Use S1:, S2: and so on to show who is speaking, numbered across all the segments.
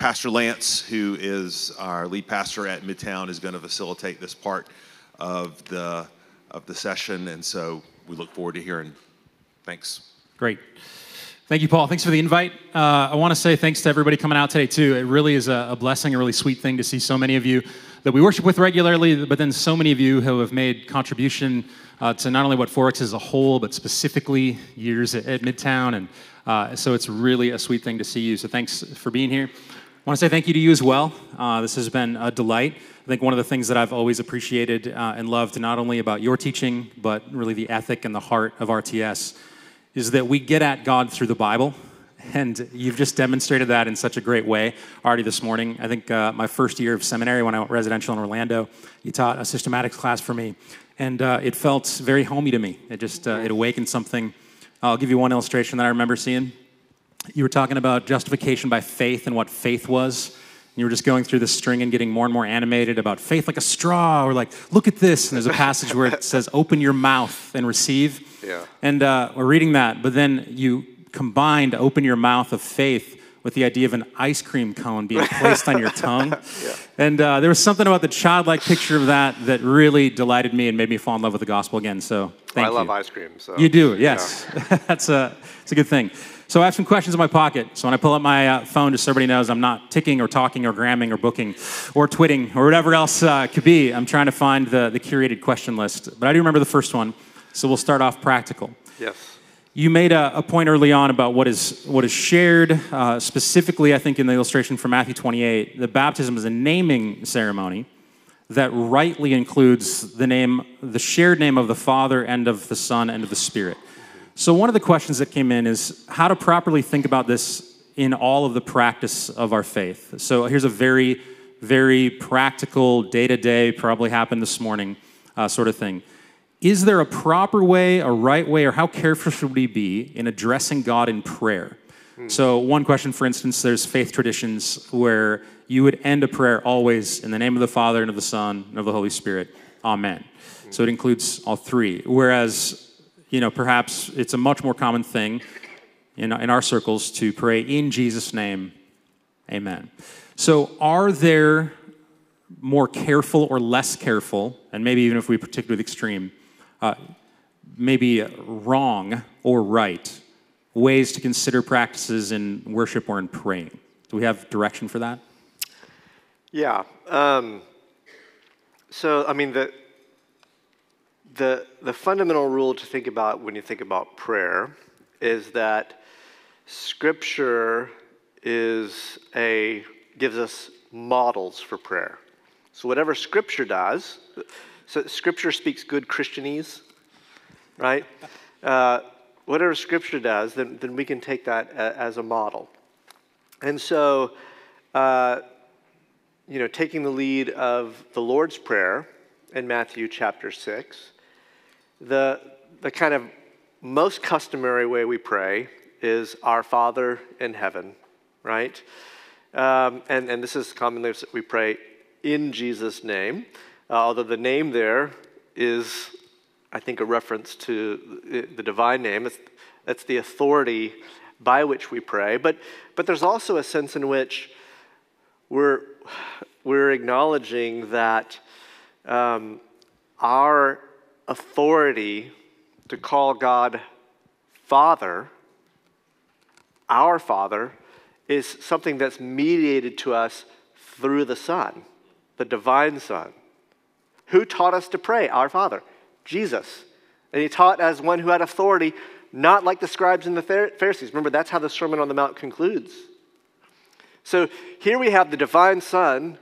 S1: Pastor Lance, who is our lead pastor at Midtown, is going to facilitate this part of the of the session, and so we look forward to hearing. Thanks.
S2: Great. Thank you, Paul. Thanks for the invite. Uh, I want to say thanks to everybody coming out today, too. It really is a, a, blessing, a really sweet thing to see so many of you that we worship with regularly, but then so many of you who have made contribution uh, to not only what Forex is as a whole, but specifically years at, at Midtown. And uh, so it's really a sweet thing to see you. So thanks for being here. I want to say thank you to you as well. Uh, this has been a delight. I think one of the things that I've always appreciated uh, and loved, not only about your teaching, but really the ethic and the heart of RTS is that we get at God through the Bible. And you've just demonstrated that in such a great way already this morning. I think uh, my first year of seminary when I went residential in Orlando, you taught a systematics class for me. And uh, it felt very homey to me. It just, uh, it awakened something. I'll give you one illustration that I remember seeing. You were talking about justification by faith and what faith was. And You were just going through this string and getting more and more animated about faith like a straw, or like, look at this. And there's a passage where it says, open your mouth and receive.
S3: Yeah.
S2: And uh, we're reading that, but then you combined open your mouth of faith with the idea of an ice cream cone being placed on your tongue. yeah. And uh, there was something about the childlike picture of that that really delighted me and made me fall in love with the gospel again. So thank
S3: I
S2: you.
S3: love ice cream. So.
S2: You do, yes. Yeah. That's a, it's a good thing. So I have some questions in my pocket. So when I pull up my uh, phone, just so everybody knows, I'm not ticking or talking or gramming or booking or twitting or whatever else uh, could be. I'm trying to find the, the curated question list. But I do remember the first one. So we'll start off practical.
S3: Yes.
S2: You made a, a point early on about what is, what is shared, uh, specifically, I think, in the illustration from Matthew 28. The baptism is a naming ceremony that rightly includes the name, the shared name of the Father and of the Son and of the Spirit. So, one of the questions that came in is how to properly think about this in all of the practice of our faith. So, here's a very, very practical, day to day, probably happened this morning uh, sort of thing. Is there a proper way, a right way, or how careful should we be in addressing God in prayer? Hmm. So, one question, for instance, there's faith traditions where you would end a prayer always in the name of the Father and of the Son and of the Holy Spirit. Amen. Hmm. So it includes all three. Whereas, you know, perhaps it's a much more common thing in, in our circles to pray in Jesus' name. Amen. So, are there more careful or less careful, and maybe even if we particularly extreme, uh, maybe wrong or right ways to consider practices in worship or in praying. Do we have direction for that?
S3: Yeah. Um, so, I mean, the, the, the fundamental rule to think about when you think about prayer is that Scripture is a gives us models for prayer. So whatever Scripture does, so Scripture speaks good Christianese, right? Uh, whatever Scripture does, then, then we can take that a, as a model. And so, uh, you know, taking the lead of the Lord's Prayer in Matthew chapter 6, the, the kind of most customary way we pray is Our Father in heaven, right? Um, and, and this is commonly we pray in Jesus' name. Uh, although the name there is, I think, a reference to the divine name. It's, that's the authority by which we pray. But, but there's also a sense in which we're, we're acknowledging that um, our authority to call God Father, our Father, is something that's mediated to us through the Son, the divine Son. Who taught us to pray? Our Father, Jesus. And he taught as one who had authority, not like the scribes and the Pharisees. Remember, that's how the Sermon on the Mount concludes. So here we have the divine Son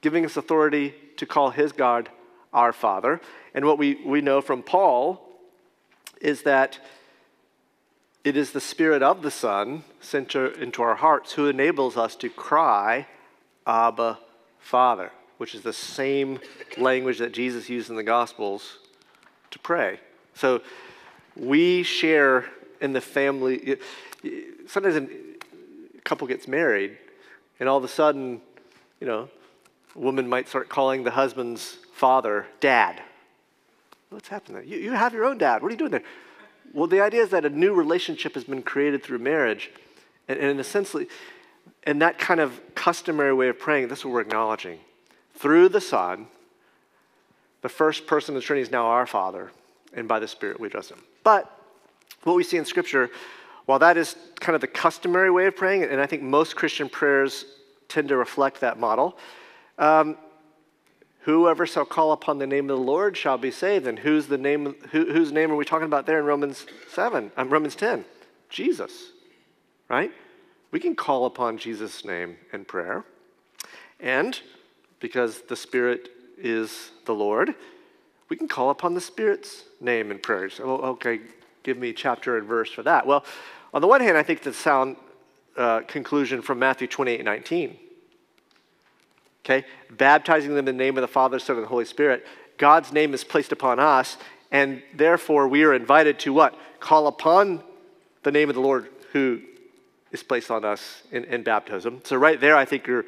S3: giving us authority to call his God our Father. And what we, we know from Paul is that it is the Spirit of the Son sent into our hearts who enables us to cry, Abba, Father which is the same language that Jesus used in the Gospels to pray. So we share in the family. Sometimes a couple gets married, and all of a sudden, you know, a woman might start calling the husband's father dad. What's happening? You, you have your own dad. What are you doing there? Well, the idea is that a new relationship has been created through marriage. And, and essentially, in that kind of customary way of praying, this is what we're acknowledging. Through the Son, the first person of the Trinity is now our Father, and by the Spirit we address Him. But what we see in Scripture, while that is kind of the customary way of praying, and I think most Christian prayers tend to reflect that model, um, whoever shall call upon the name of the Lord shall be saved. And who's the name? Who, whose name are we talking about there in Romans seven? Um, Romans ten, Jesus, right? We can call upon Jesus' name in prayer, and because the Spirit is the Lord, we can call upon the Spirit's name in prayer. So, okay, give me chapter and verse for that. Well, on the one hand, I think the sound uh, conclusion from Matthew 28 19. Okay? Baptizing them in the name of the Father, Son, and the Holy Spirit. God's name is placed upon us, and therefore we are invited to what? Call upon the name of the Lord who is placed on us in, in baptism. So, right there, I think you're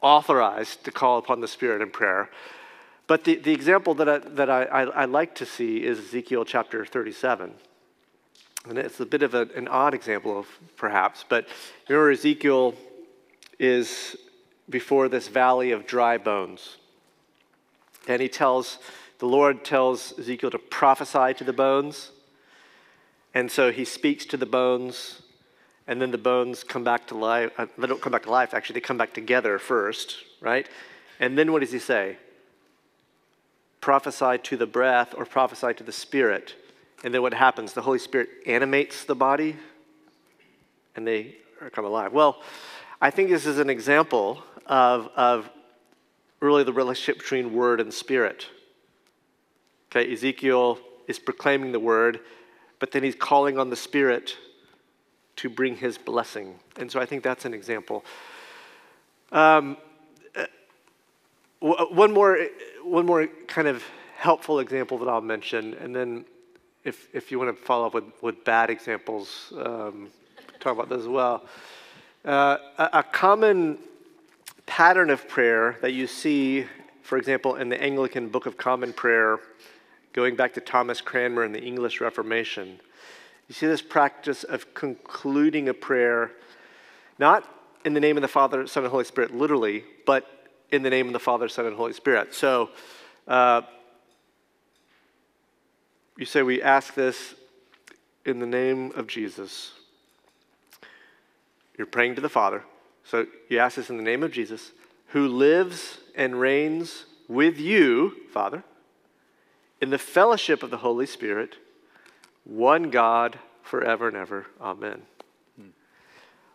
S3: authorized to call upon the Spirit in prayer. But the, the example that, I, that I, I, I like to see is Ezekiel chapter 37. And it's a bit of a, an odd example of perhaps, but remember Ezekiel is before this valley of dry bones. And he tells, the Lord tells Ezekiel to prophesy to the bones. And so he speaks to the bones, and then the bones come back to life. Uh, they don't come back to life, actually, they come back together first, right? And then what does he say? Prophesy to the breath or prophesy to the spirit. And then what happens? The Holy Spirit animates the body and they come alive. Well, I think this is an example of, of really the relationship between word and spirit. Okay, Ezekiel is proclaiming the word, but then he's calling on the spirit to bring his blessing. And so I think that's an example. Um, one more, one more kind of helpful example that I'll mention, and then if, if you want to follow up with, with bad examples, um, talk about those as well. Uh, a, a, common pattern of prayer that you see, for example, in the Anglican Book of Common Prayer, going back to Thomas Cranmer and the English Reformation, you see this practice of concluding a prayer, not in the name of the Father, Son, and Holy Spirit, literally, but in the name of the Father, Son, and Holy Spirit. So, uh, you say, We ask this in the name of Jesus. You're praying to the Father. So you ask this in the name of Jesus, who lives and reigns with you, Father, in the fellowship of the Holy Spirit, one God forever and ever. Amen. Hmm.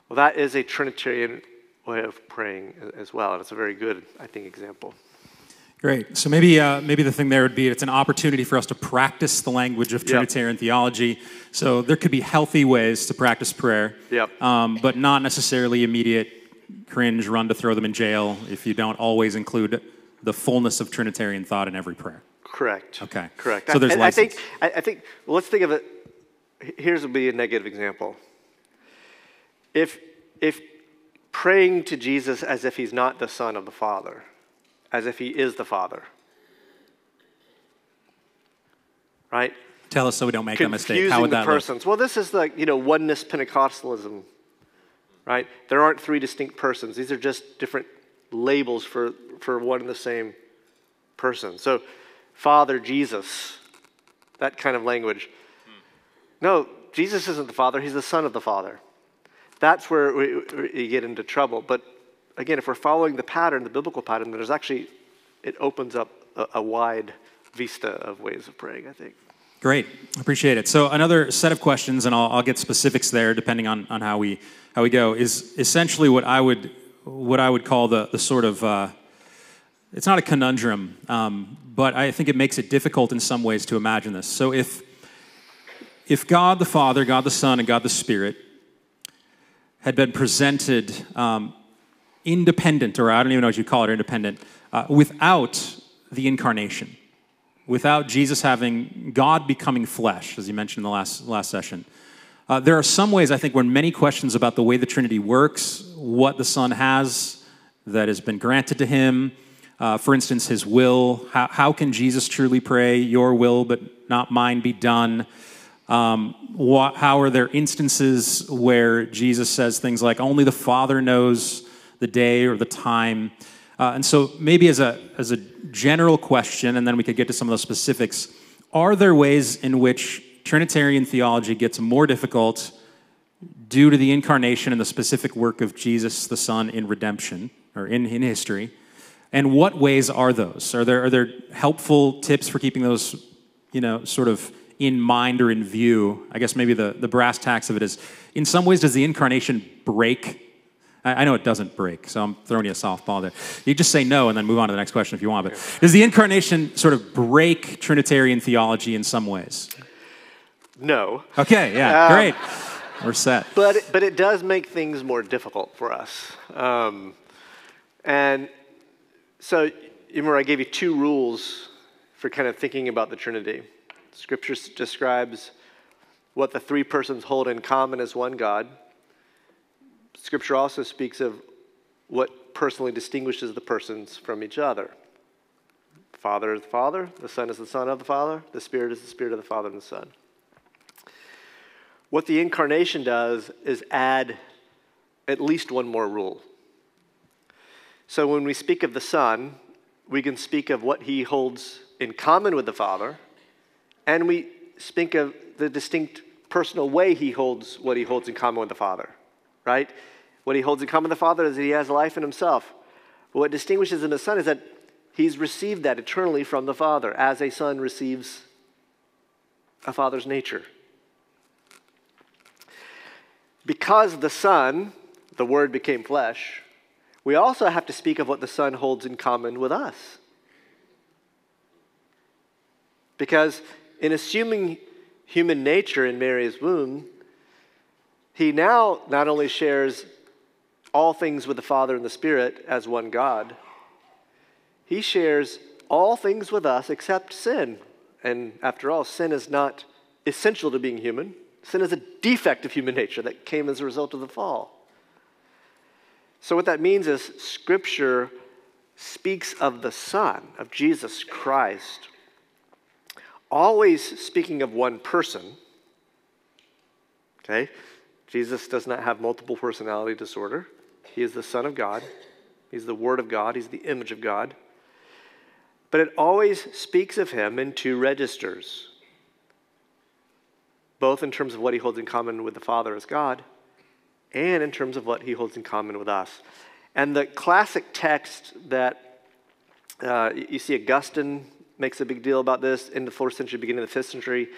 S3: Well, that is a Trinitarian way of praying as well, and it's a very good, I think, example.
S2: Great. So maybe uh, maybe the thing there would be it's an opportunity for us to practice the language of Trinitarian yep. theology. So there could be healthy ways to practice prayer,
S3: yep.
S2: um, but not necessarily immediate cringe, run to throw them in jail if you don't always include the fullness of Trinitarian thought in every prayer.
S3: Correct.
S2: Okay.
S3: Correct.
S2: So there's
S3: I, I think I, I think well, let's think of it. Here's would be a negative example. If if praying to Jesus as if he's not the Son of the Father as if he is the Father. Right?
S2: Tell us so we don't make a mistake.
S3: How
S2: would that
S3: the persons. Look? Well, this is like, you know, oneness Pentecostalism, right? There aren't three distinct persons. These are just different labels for, for one and the same person. So, Father, Jesus, that kind of language. No, Jesus isn't the Father, He's the Son of the Father. That's where we, we get into trouble. But again, if we're following the pattern, the biblical pattern, there's actually, it opens up a, a wide vista of ways of praying, I think.
S2: Great, I appreciate it. So another set of questions, and I'll, I'll get specifics there depending on, on how we how we go. Is essentially what I would what I would call the the sort of uh, it's not a conundrum, um, but I think it makes it difficult in some ways to imagine this. So if if God the Father, God the Son, and God the Spirit had been presented um, independent, or I don't even know what you call it, independent, uh, without the incarnation, without Jesus having God becoming flesh, as you mentioned in the last, last session. Uh, there are some ways, I think, where many questions about the way the Trinity works, what the Son has that has been granted to him, uh, for instance, his will. How, how can Jesus truly pray, Your will, but not mine be done? Um, wha- how are there instances where Jesus says things like, only the Father knows the day or the time? Uh, and so, maybe as a, as a general question, and then we could get to some of those specifics, are there ways in which Trinitarian theology gets more difficult due to the incarnation and the specific work of Jesus the Son in redemption or in, in history? And what ways are those? Are there, are there helpful tips for keeping those, you know, sort of in mind or in view? I guess maybe the, the brass tacks of it is in some ways, does the incarnation break? I, I know it doesn't break, so I'm throwing you a softball there. You just say no and then move on to the next question if you want. But does the incarnation sort of break Trinitarian theology in some ways?
S3: No.
S2: Okay, yeah,
S3: Uh,
S2: great. We're set.
S3: But, but it does make things more difficult for us. Um, and so, remember I gave you two rules for kind of thinking about the Trinity. Scripture describes what the three persons hold in common as one God. Scripture also speaks of what personally distinguishes the persons from each other. Father is the Father, the Son is the Son of the Father, the Spirit is the Spirit of the Father and the Son. What the incarnation does is add at least one more rule. So when we speak of the Son, we can speak of what he holds in common with the Father, and we speak of the distinct personal way he holds what he holds in common with the Father, right? What he holds in common with the Father is that he has life in himself. But what distinguishes him the Son is that he's received that eternally from the Father, as a son receives a father's nature. Because the Son, the Word became flesh, we also have to speak of what the Son holds in common with us. Because in assuming human nature in Mary's womb, he now not only shares all things with the Father and the Spirit as one God, he shares all things with us except sin. And after all, sin is not essential to being human. Sin is a defect of human nature that came as a result of the fall. So, what that means is Scripture speaks of the Son, of Jesus Christ, always speaking of one person. Okay? Jesus does not have multiple personality disorder. He is the Son of God, He's the Word of God, He's the image of God. But it always speaks of Him in two registers both in terms of what he holds in common with the Father as God and in terms of what he holds in common with us. And the classic text that uh, you see Augustine makes a big deal about this in the fourth century, beginning of the fifth century,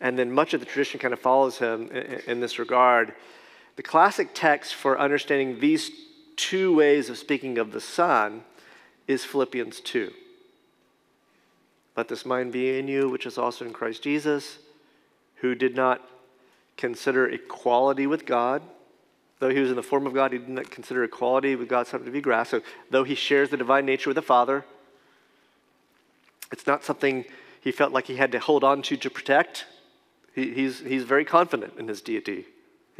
S3: and then much of the tradition kind of follows him in, in this regard. The classic text for understanding these two ways of speaking of the Son is Philippians 2. Let this mind be in you, which is also in Christ Jesus, who did not consider equality with God. Though he was in the form of God, he did not consider equality with God something to be grasped. So, though he shares the divine nature with the Father, it's not something he felt like he had to hold on to to protect. He, he's, he's very confident in his deity.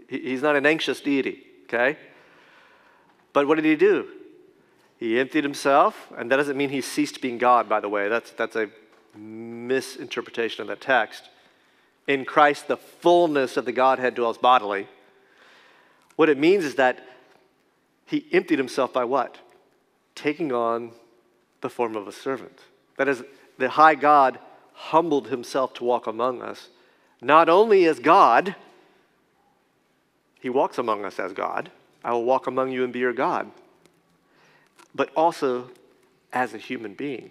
S3: He, he's not an anxious deity, okay? But what did he do? He emptied himself, and that doesn't mean he ceased being God, by the way. That's, that's a misinterpretation of that text. In Christ, the fullness of the Godhead dwells bodily. What it means is that he emptied himself by what? Taking on the form of a servant. That is, the high God humbled himself to walk among us, not only as God, he walks among us as God. I will walk among you and be your God, but also as a human being.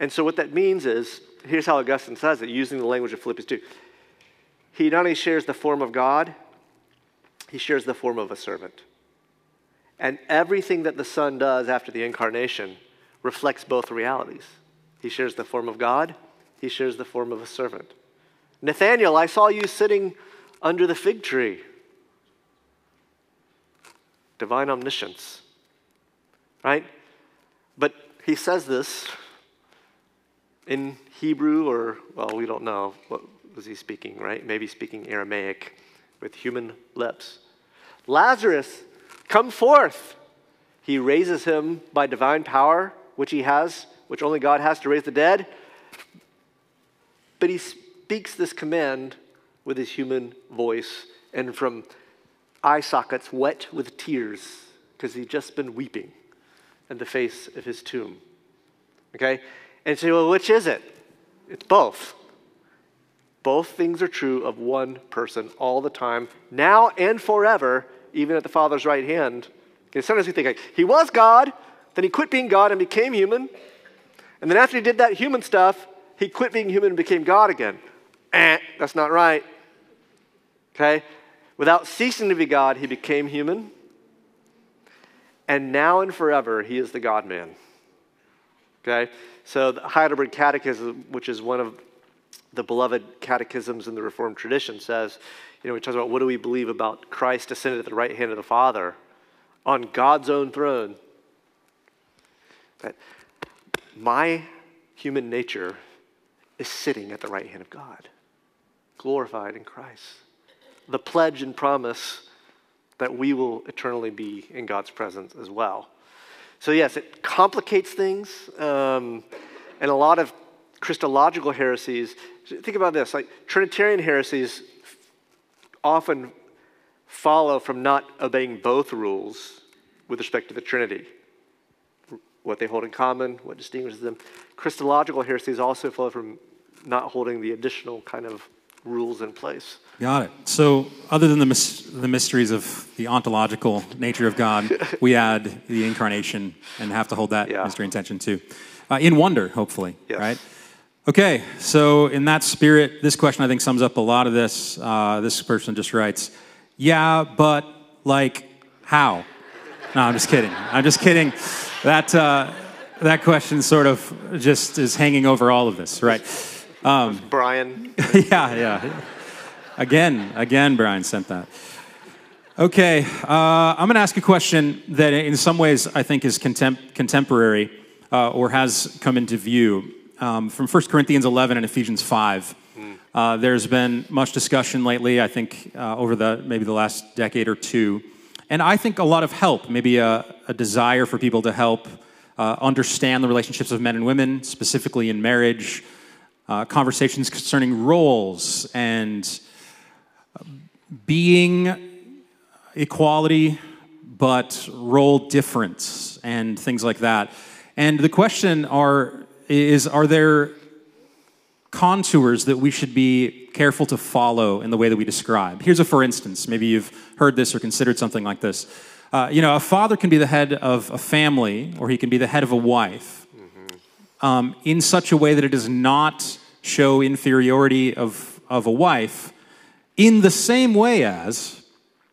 S3: And so, what that means is here's how Augustine says it, using the language of Philippians 2. He not only shares the form of God, he shares the form of a servant. And everything that the Son does after the incarnation reflects both realities. He shares the form of God, he shares the form of a servant. Nathaniel, I saw you sitting under the fig tree. Divine omniscience, right? But he says this in Hebrew, or, well, we don't know. What was he speaking, right? Maybe speaking Aramaic with human lips. Lazarus, come forth. He raises him by divine power, which he has, which only God has to raise the dead. But he speaks this command with his human voice and from eye sockets wet with tears because he'd just been weeping at the face of his tomb. Okay? And say, well, which is it? It's both. Both things are true of one person all the time, now and forever, even at the Father's right hand. Sometimes we think like, he was God, then he quit being God and became human. And then after he did that human stuff, he quit being human and became God again. Eh, that's not right. Okay? Without ceasing to be God, he became human. And now and forever, he is the God man. Okay? So the Heidelberg Catechism, which is one of the beloved catechisms in the Reformed tradition, says, you know, we talk about what do we believe about Christ ascended at the right hand of the Father on God's own throne. That my human nature is sitting at the right hand of God, glorified in Christ. The pledge and promise that we will eternally be in God's presence as well. So, yes, it complicates things. Um, and a lot of Christological heresies, think about this like Trinitarian heresies often follow from not obeying both rules with respect to the Trinity what they hold in common, what distinguishes them. Christological heresies also follow from not holding the additional kind of rules in place.
S2: Got it. So, other than the, the mysteries of the ontological nature of God, we add the incarnation and have to hold that yeah. mystery in tension too. Uh, in wonder, hopefully, yes. right? Okay, so in that spirit, this question I think sums up a lot of this. Uh, this person just writes, Yeah, but like, how? No, I'm just kidding. I'm just kidding. That, uh, that question sort of just is hanging over all of this, right?
S3: Um, Brian.
S2: yeah, yeah. Again, again, Brian sent that. Okay, uh, I'm going to ask a question that, in some ways, I think is contem- contemporary uh, or has come into view um, from 1 Corinthians 11 and Ephesians 5. Hmm. Uh, there's been much discussion lately, I think, uh, over the maybe the last decade or two, and I think a lot of help, maybe a, a desire for people to help uh, understand the relationships of men and women, specifically in marriage, uh, conversations concerning roles and being equality, but role difference and things like that. And the question are is are there contours that we should be careful to follow in the way that we describe. Here's a for instance. Maybe you've heard this or considered something like this. Uh, you know, a father can be the head of a family or he can be the head of a wife. Um, in such a way that it does not show inferiority of, of a wife in the same way as,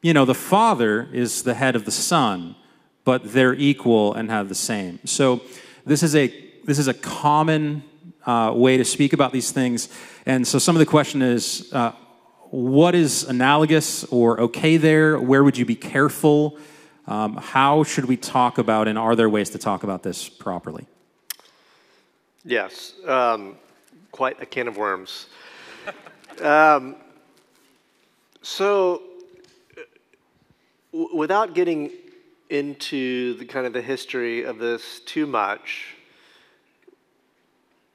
S2: you know, the father is the head of the son, but they're equal and have the same. So this is a, this is a common uh, way to speak about these things. And so some of the question is uh, what is analogous or okay there? Where would you be careful? Um, how should we talk about, and are there ways to talk about this properly?
S3: Yes, um, quite a can of worms. um, so, w- without getting into the kind of the history of this too much,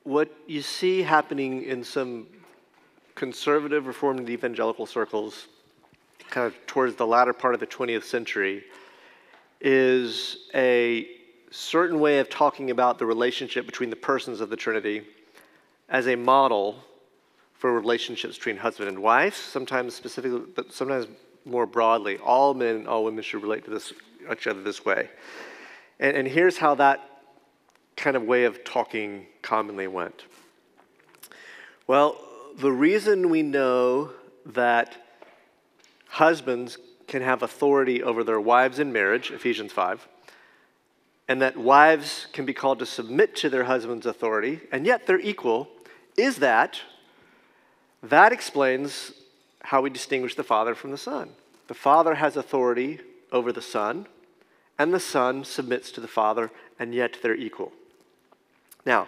S3: what you see happening in some conservative reformed evangelical circles kind of towards the latter part of the 20th century is a certain way of talking about the relationship between the persons of the Trinity as a model for relationships between husband and wife, sometimes specifically, but sometimes more broadly. All men and all women should relate to this, each other this way. And, and here's how that kind of way of talking commonly went? Well, the reason we know that husbands can have authority over their wives in marriage, Ephesians 5, and that wives can be called to submit to their husband's authority, and yet they're equal, is that that explains how we distinguish the Father from the Son. The Father has authority over the Son, and the Son submits to the Father, and yet they're equal. Now,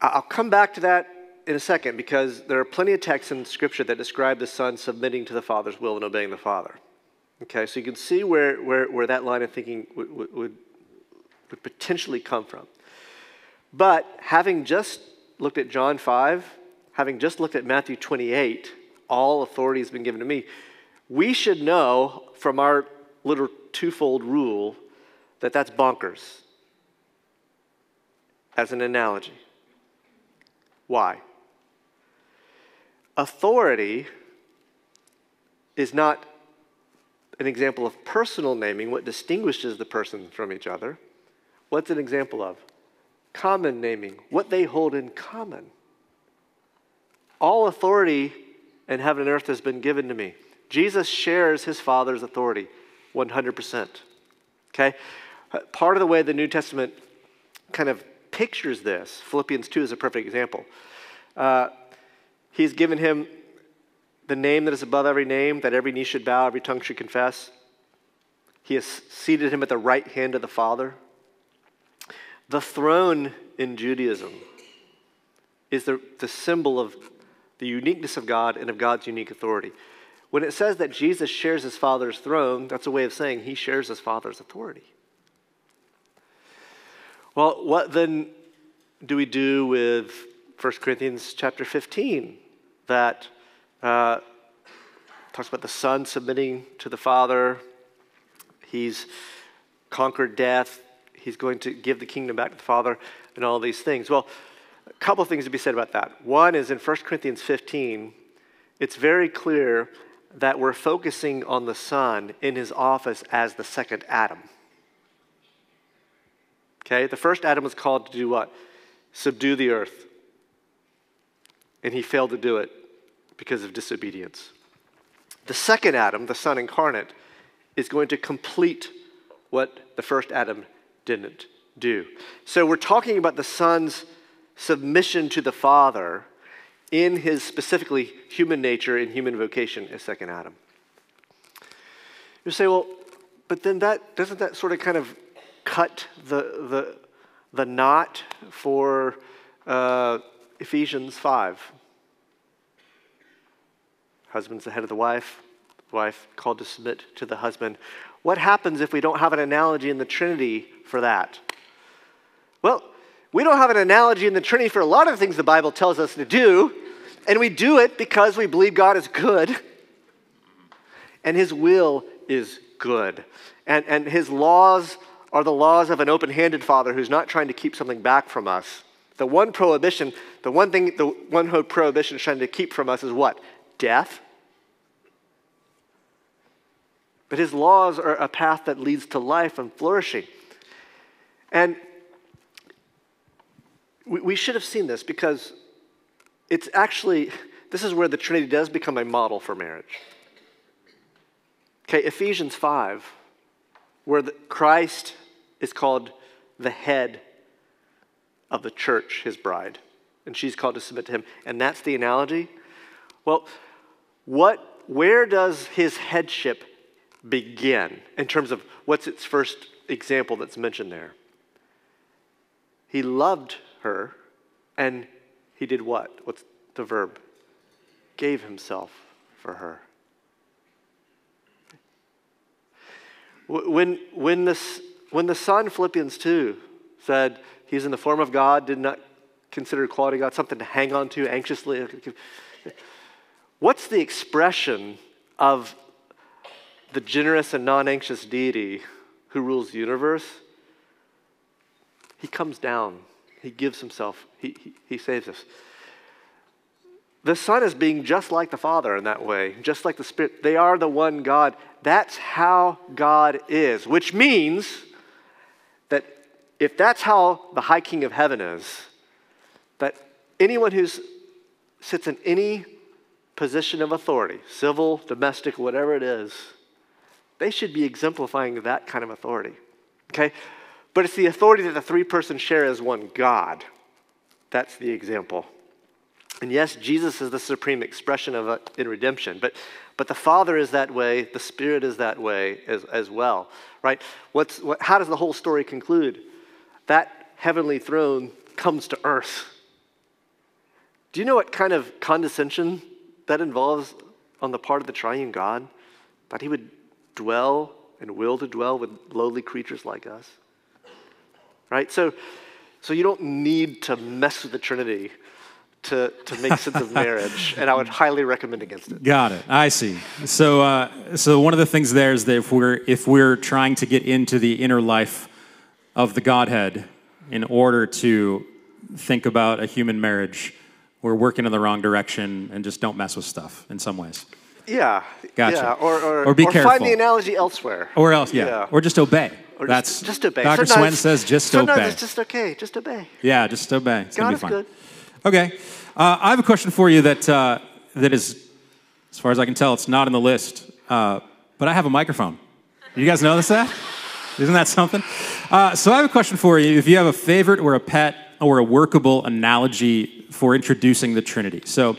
S3: I'll come back to that in a second because there are plenty of texts in Scripture that describe the Son submitting to the Father's will and obeying the Father. Okay, so you can see where, where, where that line of thinking would, would, would potentially come from. But having just looked at John 5, having just looked at Matthew 28, all authority has been given to me, we should know from our little twofold rule that that's bonkers as an analogy. Why? Authority is not an example of personal naming, what distinguishes the person from each other. What's an example of? Common naming, what they hold in common. All authority in heaven and earth has been given to me. Jesus shares his Father's authority 100%. Okay? Part of the way the New Testament kind of pictures this, Philippians 2 is a perfect example. Uh, he's given him the name that is above every name, that every knee should bow, every tongue should confess. He has seated him at the right hand of the Father. The throne in Judaism is the, the symbol of the uniqueness of God and of God's unique authority. When it says that Jesus shares his Father's throne, that's a way of saying he shares his Father's authority. Well, what then do we do with 1 Corinthians chapter 15 that uh, talks about the Son submitting to the Father? He's conquered death. He's going to give the kingdom back to the Father and all these things. Well, a couple things to be said about that. One is in 1 Corinthians 15, it's very clear that we're focusing on the Son in his office as the second Adam. Okay, the first Adam was called to do what? Subdue the earth. And he failed to do it because of disobedience. The second Adam, the Son incarnate, is going to complete what the first Adam didn't do. So we're talking about the Son's submission to the Father in his specifically human nature and human vocation as second Adam. You say, well, but then that doesn't that sort of kind of cut the the the knot for uh, Ephesians five? Husband's the head of the wife, wife called to submit to the husband. What happens if we don't have an analogy in the Trinity for that? Well, we don't have an analogy in the Trinity for a lot of things the Bible tells us to do, and we do it because we believe God is good and His will is good. And, and His laws are the laws of an open handed Father who's not trying to keep something back from us. The one prohibition, the one thing, the one prohibition is trying to keep from us is what? Death. But His laws are a path that leads to life and flourishing. And we, should have seen this because it's actually, this is where the Trinity does become a model for marriage. Okay, Ephesians 5, where the, Christ is called the head of the church, his bride, and she's called to submit to him. And that's the analogy. Well, what, where does his headship begin in terms of what's its first example that's mentioned there? He loved her, and he did what? What's the verb? Gave himself for her. When, when, this, when the Son, Philippians 2, said he's in the form of God, did not consider equality God something to hang on to anxiously, what's the expression of the generous and non anxious deity who rules the universe? He comes down he gives himself, he, he, he saves us. The Son is being just like the Father in that way, just like the Spirit. They are the one God. That's how God is, which means that if that's how the High King of Heaven is, that anyone who sits in any position of authority, civil, domestic, whatever it is, they should be exemplifying that kind of authority. Okay? But it's the authority that the three persons share as one God. That's the example. And yes, Jesus is the supreme expression of it in redemption, but, but the Father is that way, the Spirit is that way as, as well, right? What's, what, how does the whole story conclude? That heavenly throne comes to earth. Do you know what kind of condescension that involves on the part of the triune God? That he would dwell and will to dwell with lowly creatures like us? right? So, so you don't need to mess with the Trinity to, to make sense of marriage, and I would highly recommend against it.
S2: Got it. I see. So, uh, so one of the things there is that if we're if we're trying to get into the inner life of the Godhead in order to think about a human marriage, we're working in the wrong direction and just don't mess with stuff in some ways.
S3: Yeah.
S2: Gotcha.
S3: Yeah. Or, or,
S2: Or be
S3: find
S2: careful.
S3: the analogy elsewhere.
S2: Or else, yeah.
S3: Yeah.
S2: Or just obey.
S3: Or
S2: That's
S3: just, just obey.
S2: Dr.
S3: Swain
S2: says just
S3: sometimes
S2: obey.
S3: it's just okay. Just obey.
S2: yeah, just obey. It's gonna
S3: God
S2: be
S3: is
S2: fine.
S3: good.
S2: Okay. Uh, I have a question for you that, uh, that is, as far as I can tell, it's not in the list, uh, but I have a microphone. You guys notice that? Isn't that something? Uh, so I have a question for you. If you have a favorite or a pet or a workable analogy for introducing the Trinity. So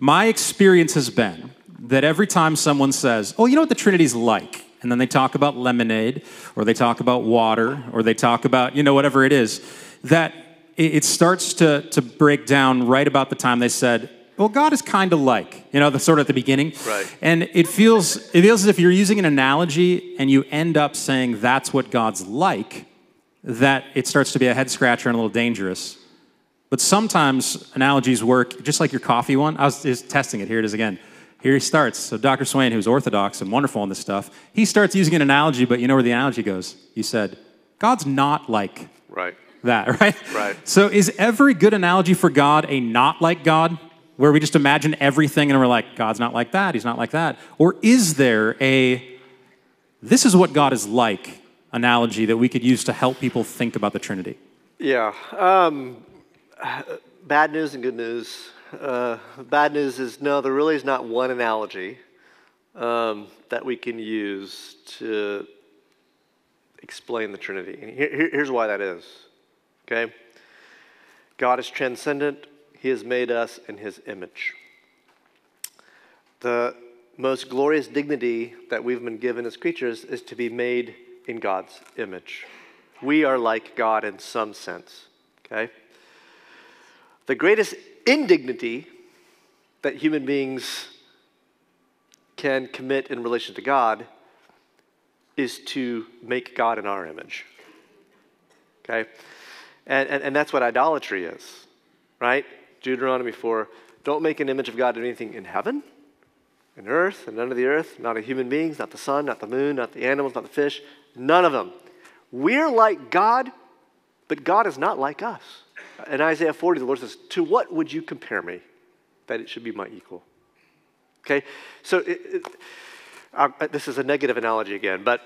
S2: my experience has been that every time someone says, oh, you know what the Trinity's like? And then they talk about lemonade, or they talk about water, or they talk about, you know, whatever it is, that it starts to, to break down right about the time they said, well, God is kind of like, you know, the sort of at the beginning.
S3: Right.
S2: And it feels, it feels as if you're using an analogy and you end up saying that's what God's like, that it starts to be a head scratcher and a little dangerous. But sometimes analogies work, just like your coffee one. I was just testing it. Here it is again. Here he starts. So Dr. Swain, who's orthodox and wonderful in this stuff, he starts using an analogy, but you know where the analogy goes? He said, God's not like
S3: Right.
S2: that, right?
S3: Right.
S2: So is every good analogy for God a not like God, where we just imagine everything and we're like, God's not like that, he's not like that? Or is there a this is what God is like analogy that we could use to help people think about the Trinity?
S3: Yeah. Um, bad news and good news. Uh, bad news is no, there really is not one analogy um, that we can use to explain the Trinity. And here- here- here's why that is. Okay? God is transcendent, He has made us in His image. The most glorious dignity that we've been given as creatures is to be made in God's image. We are like God in some sense, okay? The greatest indignity that human beings can commit in relation to God is to make God in our image, okay? And, and, and that's what idolatry is, right? Deuteronomy 4 don't make an image of God in anything in heaven in earth and under the earth, not of human beings, not the sun, not the moon, not the animals, not the fish, none of them. We're like God, but God is not like us. In Isaiah 40, the Lord says, To what would you compare me that it should be my equal? Okay, so it, it, uh, this is a negative analogy again, but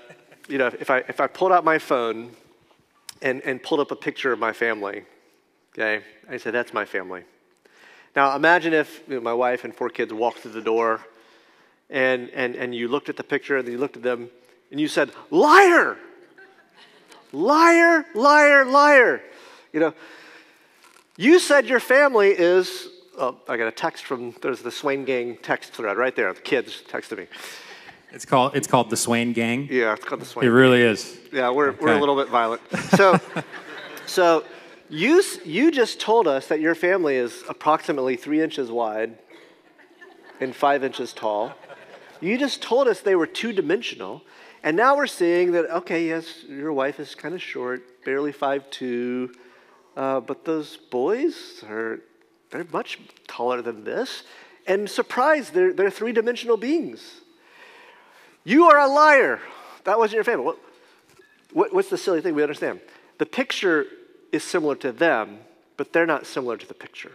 S3: you know, if I, if I pulled out my phone and, and pulled up a picture of my family, okay, I said, That's my family. Now imagine if you know, my wife and four kids walked through the door and, and, and you looked at the picture and you looked at them and you said, Liar! Liar, liar, liar. You know, you said your family is, oh, I got a text from, there's the Swain Gang text thread right there. The kids texted me.
S2: It's called it's called the Swain Gang.
S3: Yeah, it's called the Swain
S2: It really is.
S3: Yeah, we're, we're a little bit violent. So, so you, you just told us that your family is approximately three inches wide and five inches tall. You just told us they were two dimensional. And now we're seeing that, okay, yes, your wife is kind of short, barely 5'2, uh, but those boys are, they're much taller than this. And surprise, they're, they're three dimensional beings. You are a liar. That wasn't your family. What, what, what's the silly thing? We understand. The picture is similar to them, but they're not similar to the picture.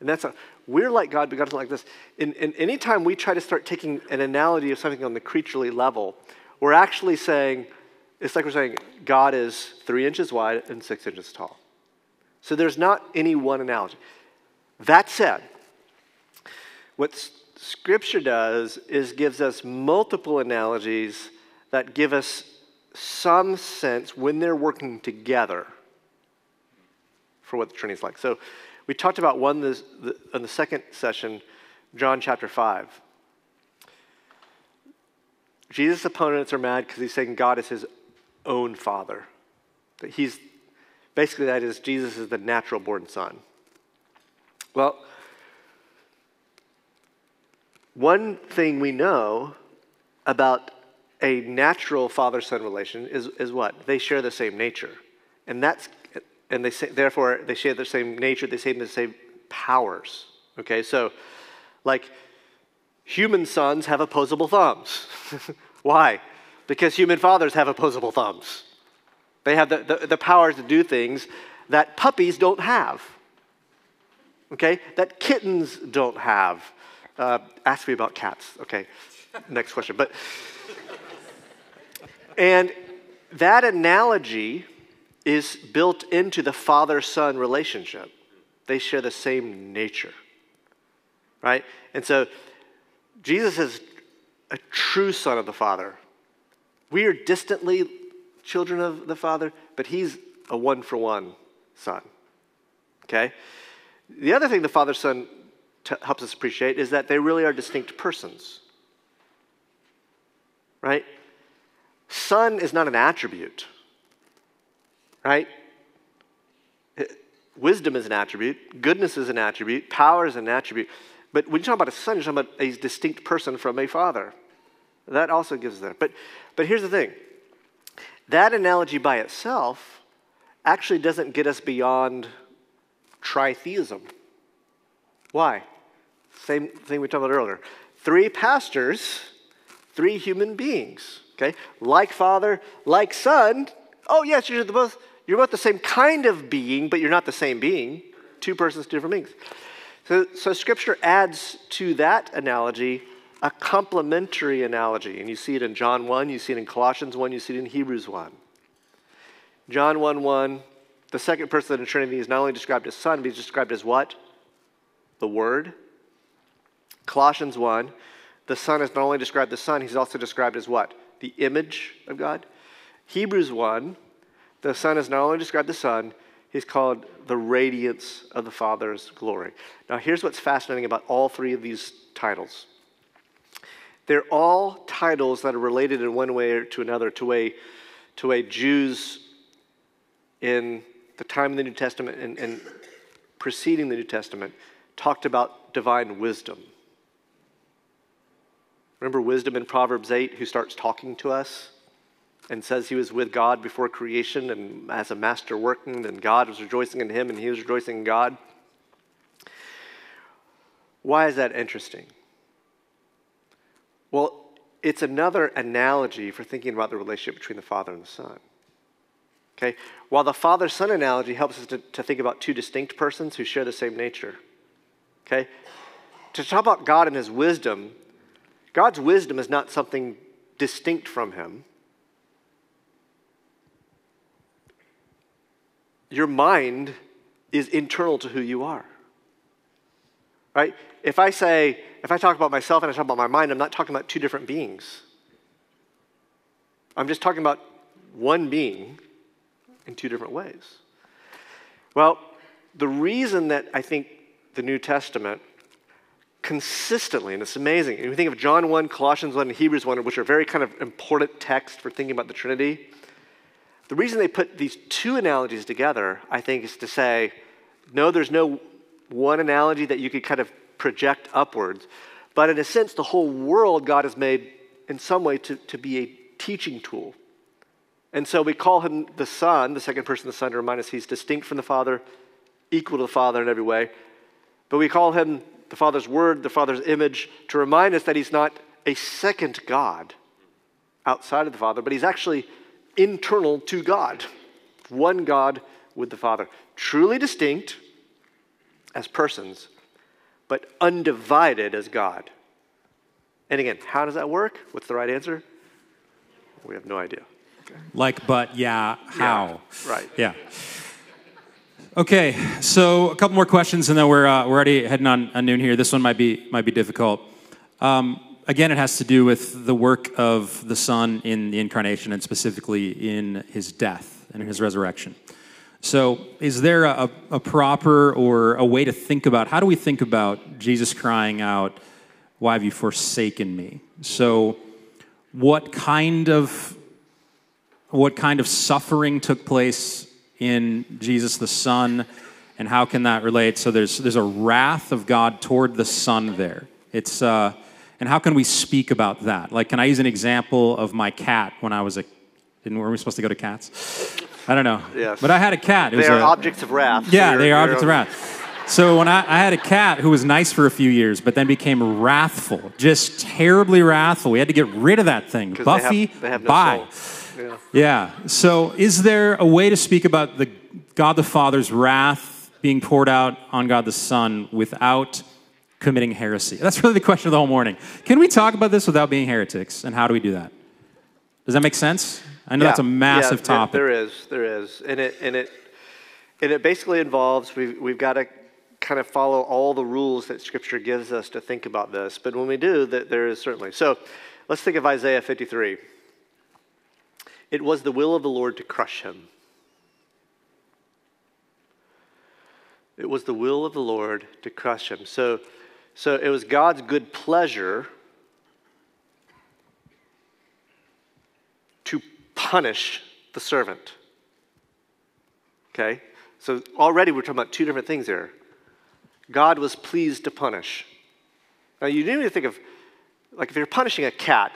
S3: And that's a, we're like God, but God's not like this. And, and anytime we try to start taking an analogy of something on the creaturely level, we're actually saying, it's like we're saying God is three inches wide and six inches tall. So there's not any one analogy. That said, what Scripture does is gives us multiple analogies that give us some sense when they're working together for what the Trinity is like. So we talked about one this, the, in the second session, John chapter 5. Jesus' opponents are mad because he's saying God is his own father. That he's basically that is Jesus is the natural born son. Well, one thing we know about a natural father son relation is, is what? They share the same nature. And that's and they say, therefore they share the same nature, they share the same powers. Okay, so like human sons have opposable thumbs. Why? Because human fathers have opposable thumbs. They have the, the, the powers to do things that puppies don't have. Okay? That kittens don't have. Uh, ask me about cats. Okay, next question. But, and that analogy is built into the father son relationship. They share the same nature, right? And so Jesus is a true son of the Father. We are distantly children of the Father, but he's a one for one son. Okay? The other thing the Father Son t- helps us appreciate is that they really are distinct persons. Right? Son is not an attribute. Right? Wisdom is an attribute, goodness is an attribute, power is an attribute. But when you talk about a son, you're talking about a distinct person from a father. That also gives that. But, but here's the thing that analogy by itself actually doesn't get us beyond tritheism. Why? Same thing we talked about earlier. Three pastors, three human beings. Okay? Like father, like son. Oh, yes, you're both you're both the same kind of being, but you're not the same being. Two persons, different beings. So, so scripture adds to that analogy a complementary analogy. And you see it in John 1, you see it in Colossians 1, you see it in Hebrews 1. John 1 1, the second person of the Trinity is not only described as Son, but he's described as what? The Word. Colossians 1, the Son is not only described as Son, he's also described as what? The image of God. Hebrews 1, the Son is not only described as Son, he's called the radiance of the Father's glory. Now, here's what's fascinating about all three of these titles they're all titles that are related in one way or to another to a, to a Jews in the time of the New Testament and, and preceding the New Testament talked about divine wisdom. Remember wisdom in Proverbs 8, who starts talking to us? and says he was with God before creation and as a master working, and God was rejoicing in him and he was rejoicing in God. Why is that interesting? Well, it's another analogy for thinking about the relationship between the Father and the Son. Okay? While the Father Son analogy helps us to, to think about two distinct persons who share the same nature. Okay? To talk about God and his wisdom, God's wisdom is not something distinct from him. your mind is internal to who you are. Right? If I say, if I talk about myself and I talk about my mind, I'm not talking about two different beings. I'm just talking about one being in two different ways. Well, the reason that I think the New Testament consistently, and it's amazing, and we think of John 1, Colossians 1, and Hebrews 1, which are very kind of important texts for thinking about the Trinity, the reason they put these two analogies together, I think, is to say, no, there's no one analogy that you could kind of project upwards. But in a sense, the whole world God has made in some way to, to be a teaching tool. And so we call him the Son, the second person of the Son, to remind us he's distinct from the Father, equal to the Father in every way. But we call him the Father's Word, the Father's image, to remind us that he's not a second God outside of the Father, but he's actually internal to God. One God with the Father. Truly distinct as persons, but undivided as God. And again, how does that work? What's the right answer? We have no idea.
S2: Okay. Like, but, yeah, how?
S3: Yeah, right.
S2: Yeah. Okay, so a couple more questions, and then we're, uh, we're already heading on, on noon here. This one might be, might be difficult. Um, again, it has to do with the work of the Son in the incarnation and specifically in his death and in his resurrection. So, is there a, a, proper or a way to think about how do we think about Jesus crying out, Why have you forsaken me? So, what kind of what kind of suffering took place in Jesus the Son, and how can that relate? So there's there's a wrath of God toward the Son there. It's uh, and how can we speak about that? Like, can I use an example of my cat when I was a, didn't, were we supposed to go to cats? I don't know.
S3: Yes.
S2: But I had a cat.
S3: It they are a, objects of wrath.
S2: Yeah, so they are objects of wrath. So when I, I had a cat who was nice for a few years, but then became wrathful, just terribly wrathful. We had to get rid of that thing. Buffy,
S3: they have, they have no
S2: bye.
S3: Yeah.
S2: Yeah. So, is there a way to speak about the God the Father's wrath being poured out on God the Son without committing heresy? That's really the question of the whole morning. Can we talk about this without being heretics? And how do we do that? Does that make sense? I know that's a massive
S3: yeah,
S2: topic.
S3: There is, there is, and it and it and it basically involves we've we've got to kind of follow all the rules that Scripture gives us to think about this. But when we do, that there is certainly. So, let's think of Isaiah 53. It was the will of the Lord to crush him. It was the will of the Lord to crush him. So, so it was God's good pleasure to punish the servant. Okay? So already we're talking about two different things here. God was pleased to punish. Now you need to think of, like, if you're punishing a cat,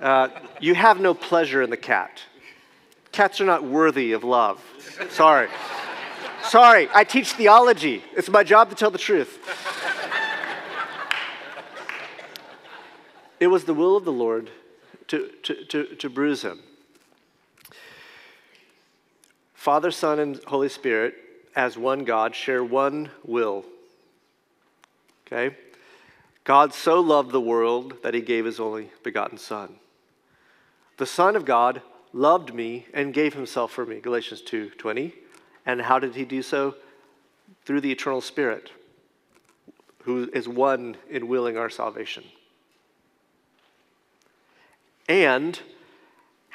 S3: uh, you have no pleasure in the cat. Cats are not worthy of love. Sorry. Sorry, I teach theology. It's my job to tell the truth. It was the will of the Lord to, to, to, to bruise him. Father, Son, and Holy Spirit, as one God, share one will. Okay? God so loved the world that he gave his only begotten Son. The Son of God loved me and gave himself for me, Galatians 2 20. And how did he do so? Through the eternal Spirit, who is one in willing our salvation. And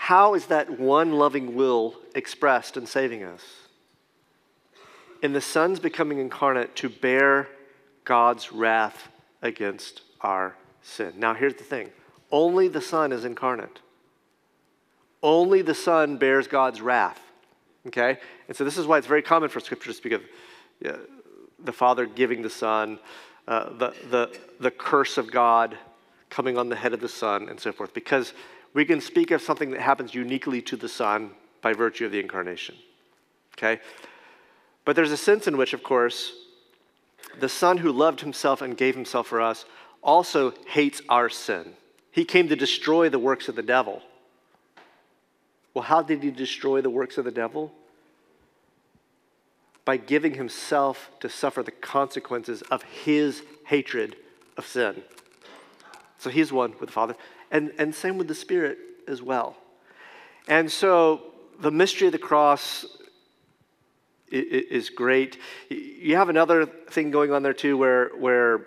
S3: how is that one loving will expressed in saving us? In the Son's becoming incarnate to bear God's wrath against our sin. Now, here's the thing only the Son is incarnate, only the Son bears God's wrath. Okay? And so, this is why it's very common for Scripture to speak of the Father giving the Son, uh, the, the, the curse of God coming on the head of the Son, and so forth, because we can speak of something that happens uniquely to the Son by virtue of the incarnation. Okay? But there's a sense in which, of course, the Son who loved himself and gave himself for us also hates our sin. He came to destroy the works of the devil. Well, how did he destroy the works of the devil? By giving himself to suffer the consequences of his hatred of sin. So he's one with the Father. And, and same with the Spirit as well. And so the mystery of the cross is great. You have another thing going on there too where, where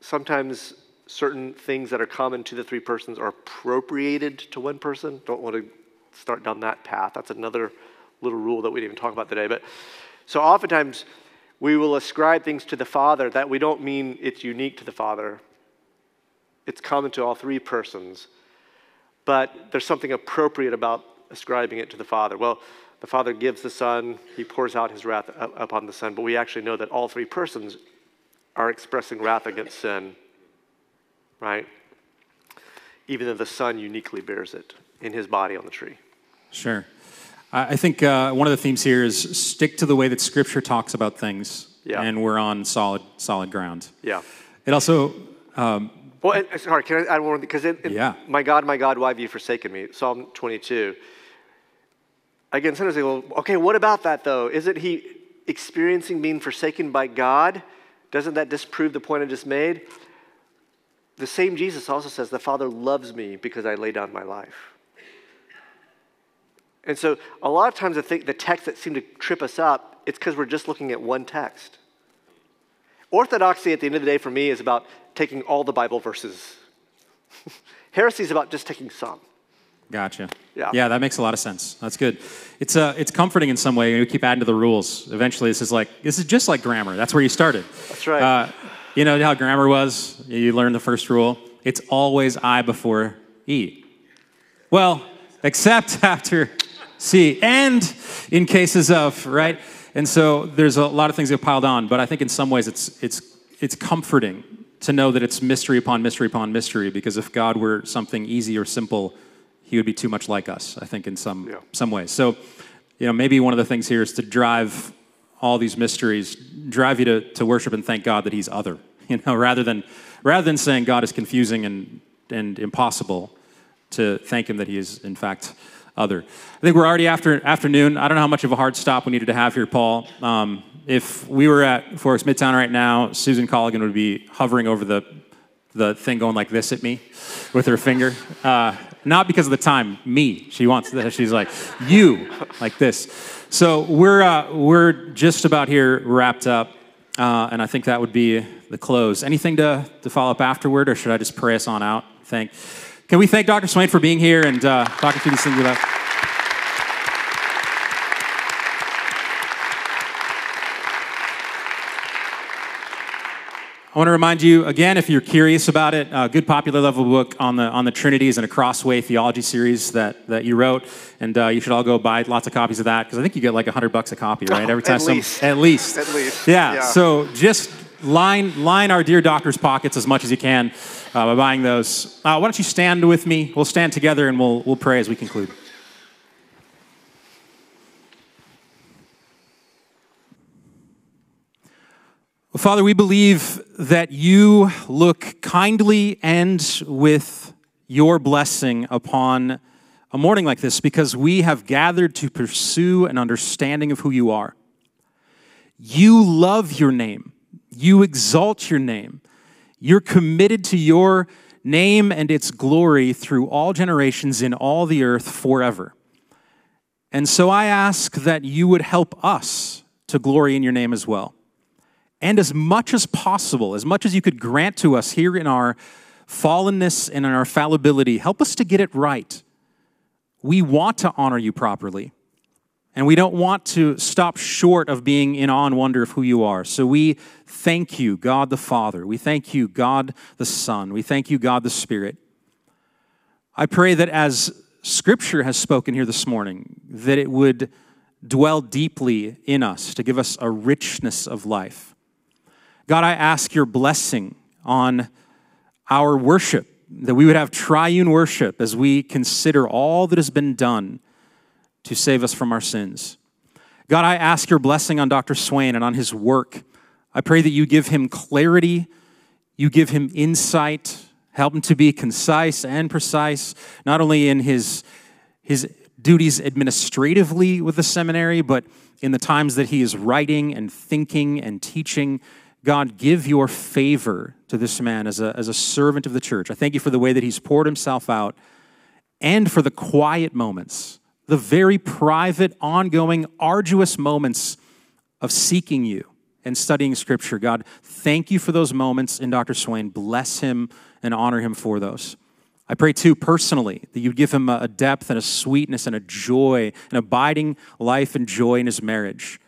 S3: sometimes certain things that are common to the three persons are appropriated to one person. Don't want to start down that path. That's another little rule that we didn't even talk about today. But so oftentimes we will ascribe things to the Father that we don't mean it's unique to the Father. It's common to all three persons. But there's something appropriate about ascribing it to the Father. Well, the Father gives the Son, He pours out His wrath upon the Son, but we actually know that all three persons are expressing wrath against sin, right? Even though the Son uniquely bears it in His body on the tree.
S2: Sure. I I think uh, one of the themes here is stick to the way that Scripture talks about things,
S3: Yeah.
S2: and we're on solid, solid ground.
S3: Yeah.
S2: It also, um,
S3: Well, and, uh, sorry, can I add one? Because
S2: Yeah.
S3: my God, my God, why have you forsaken me? Psalm 22. Again, sometimes they go, okay, what about that though? Isn't he experiencing being forsaken by God? Doesn't that disprove the point I just made? The same Jesus also says, the Father loves me because I lay down my life. And so a lot of times I think the texts that seem to trip us up, it's because we're just looking at one text. Orthodoxy at the end of the day for me is about taking all the Bible verses. Heresy is about just taking some.
S2: Gotcha.
S3: Yeah.
S2: Yeah, that makes a lot of sense. That's good. It's uh, it's comforting in some way. We keep adding to the rules. Eventually, this is like this is just like grammar. That's where you started.
S3: That's right.
S2: Uh, you know how grammar was? You learn the first rule. It's always I before E. Well, except after C, and in cases of right. And so there's a lot of things that have piled on, but I think in some ways it's it's it's comforting to know that it's mystery upon mystery upon mystery. Because if God were something easy or simple, He would be too much like us. I think in some
S3: Yeah.
S2: some ways. So, you know, maybe one of the things here is to drive all these mysteries drive you to, to worship and thank God that He's other, you know, rather than, rather than saying God is confusing and, and impossible, to thank Him that He is, in fact, other. I think we're already after afternoon. I don't know how much of a hard stop we needed to have here, Paul. Um, if we were at Forest Midtown right now, Susan Colligan would be hovering over the, the thing going like this at me with her finger. Uh, not because of the time, me. She wants that. She's like, you, like this. So we're, uh, we're just about here wrapped up, uh, and I think that would be the close. Anything to, to follow up afterward, or should I just pray us on out? Thank. Can we thank Dr. Swain for being here and uh, talking through these things with I want to remind you again, if you're curious about it, a good popular level book on the on the Trinities and a Crossway theology series that that you wrote, and uh, you should all go buy lots of copies of that because I think you get like hundred bucks a copy, right? Every time
S3: at
S2: some,
S3: least.
S2: at least,
S3: At least,
S2: yeah.
S3: yeah.
S2: So just line line our dear doctor's pockets as much as you can uh, by buying those. Uh, why don't you stand with me? We'll stand together and we'll we'll pray as we conclude. Well, Father, we believe that you look kindly and with your blessing upon a morning like this because we have gathered to pursue an understanding of who you are. You love your name, you exalt your name, you're committed to your name and its glory through all generations in all the earth forever. And so I ask that you would help us to glory in your name as well and as much as possible, as much as you could grant to us here in our fallenness and in our fallibility, help us to get it right. We want to honor you properly, and we don't want to stop short of being in awe and wonder of who you are. So we thank you, God the Father. We thank you, God the Son. We thank you, God the Spirit. I pray that as Scripture has spoken here this morning, that it would dwell deeply in us to give us a richness of life. God, I ask your blessing on our worship, that we would have triune worship as we consider all that has been done to save us from our sins. God, I ask your blessing on Dr. Swain and on his work. I pray that you give him clarity, you give him insight, help him to be concise and precise, not only in his, his duties administratively with the seminary, but in the times that he is writing and thinking and teaching. God, give your favor to this man as a, as a servant of the church. I thank you for the way that he's poured himself out and for the quiet moments, the very private, ongoing, arduous moments of seeking you and studying scripture. God, thank you for those moments in Dr. Swain. Bless him and honor him for those. I pray too, personally, that you give him a depth and a sweetness and a joy, an abiding life and joy in his marriage.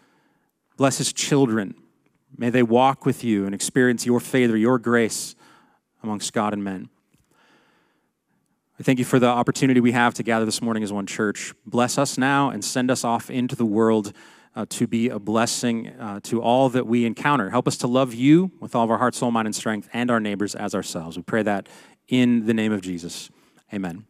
S2: Bless his children. May they walk with you and experience your favor, your grace amongst God and men. I thank you for the opportunity we have to gather this morning as one church. Bless us now and send us off into the world uh, to be a blessing uh, to all that we encounter. Help us to love you with all of our heart, soul, mind, and strength, and our neighbors as ourselves. We pray that in the name of Jesus. Amen.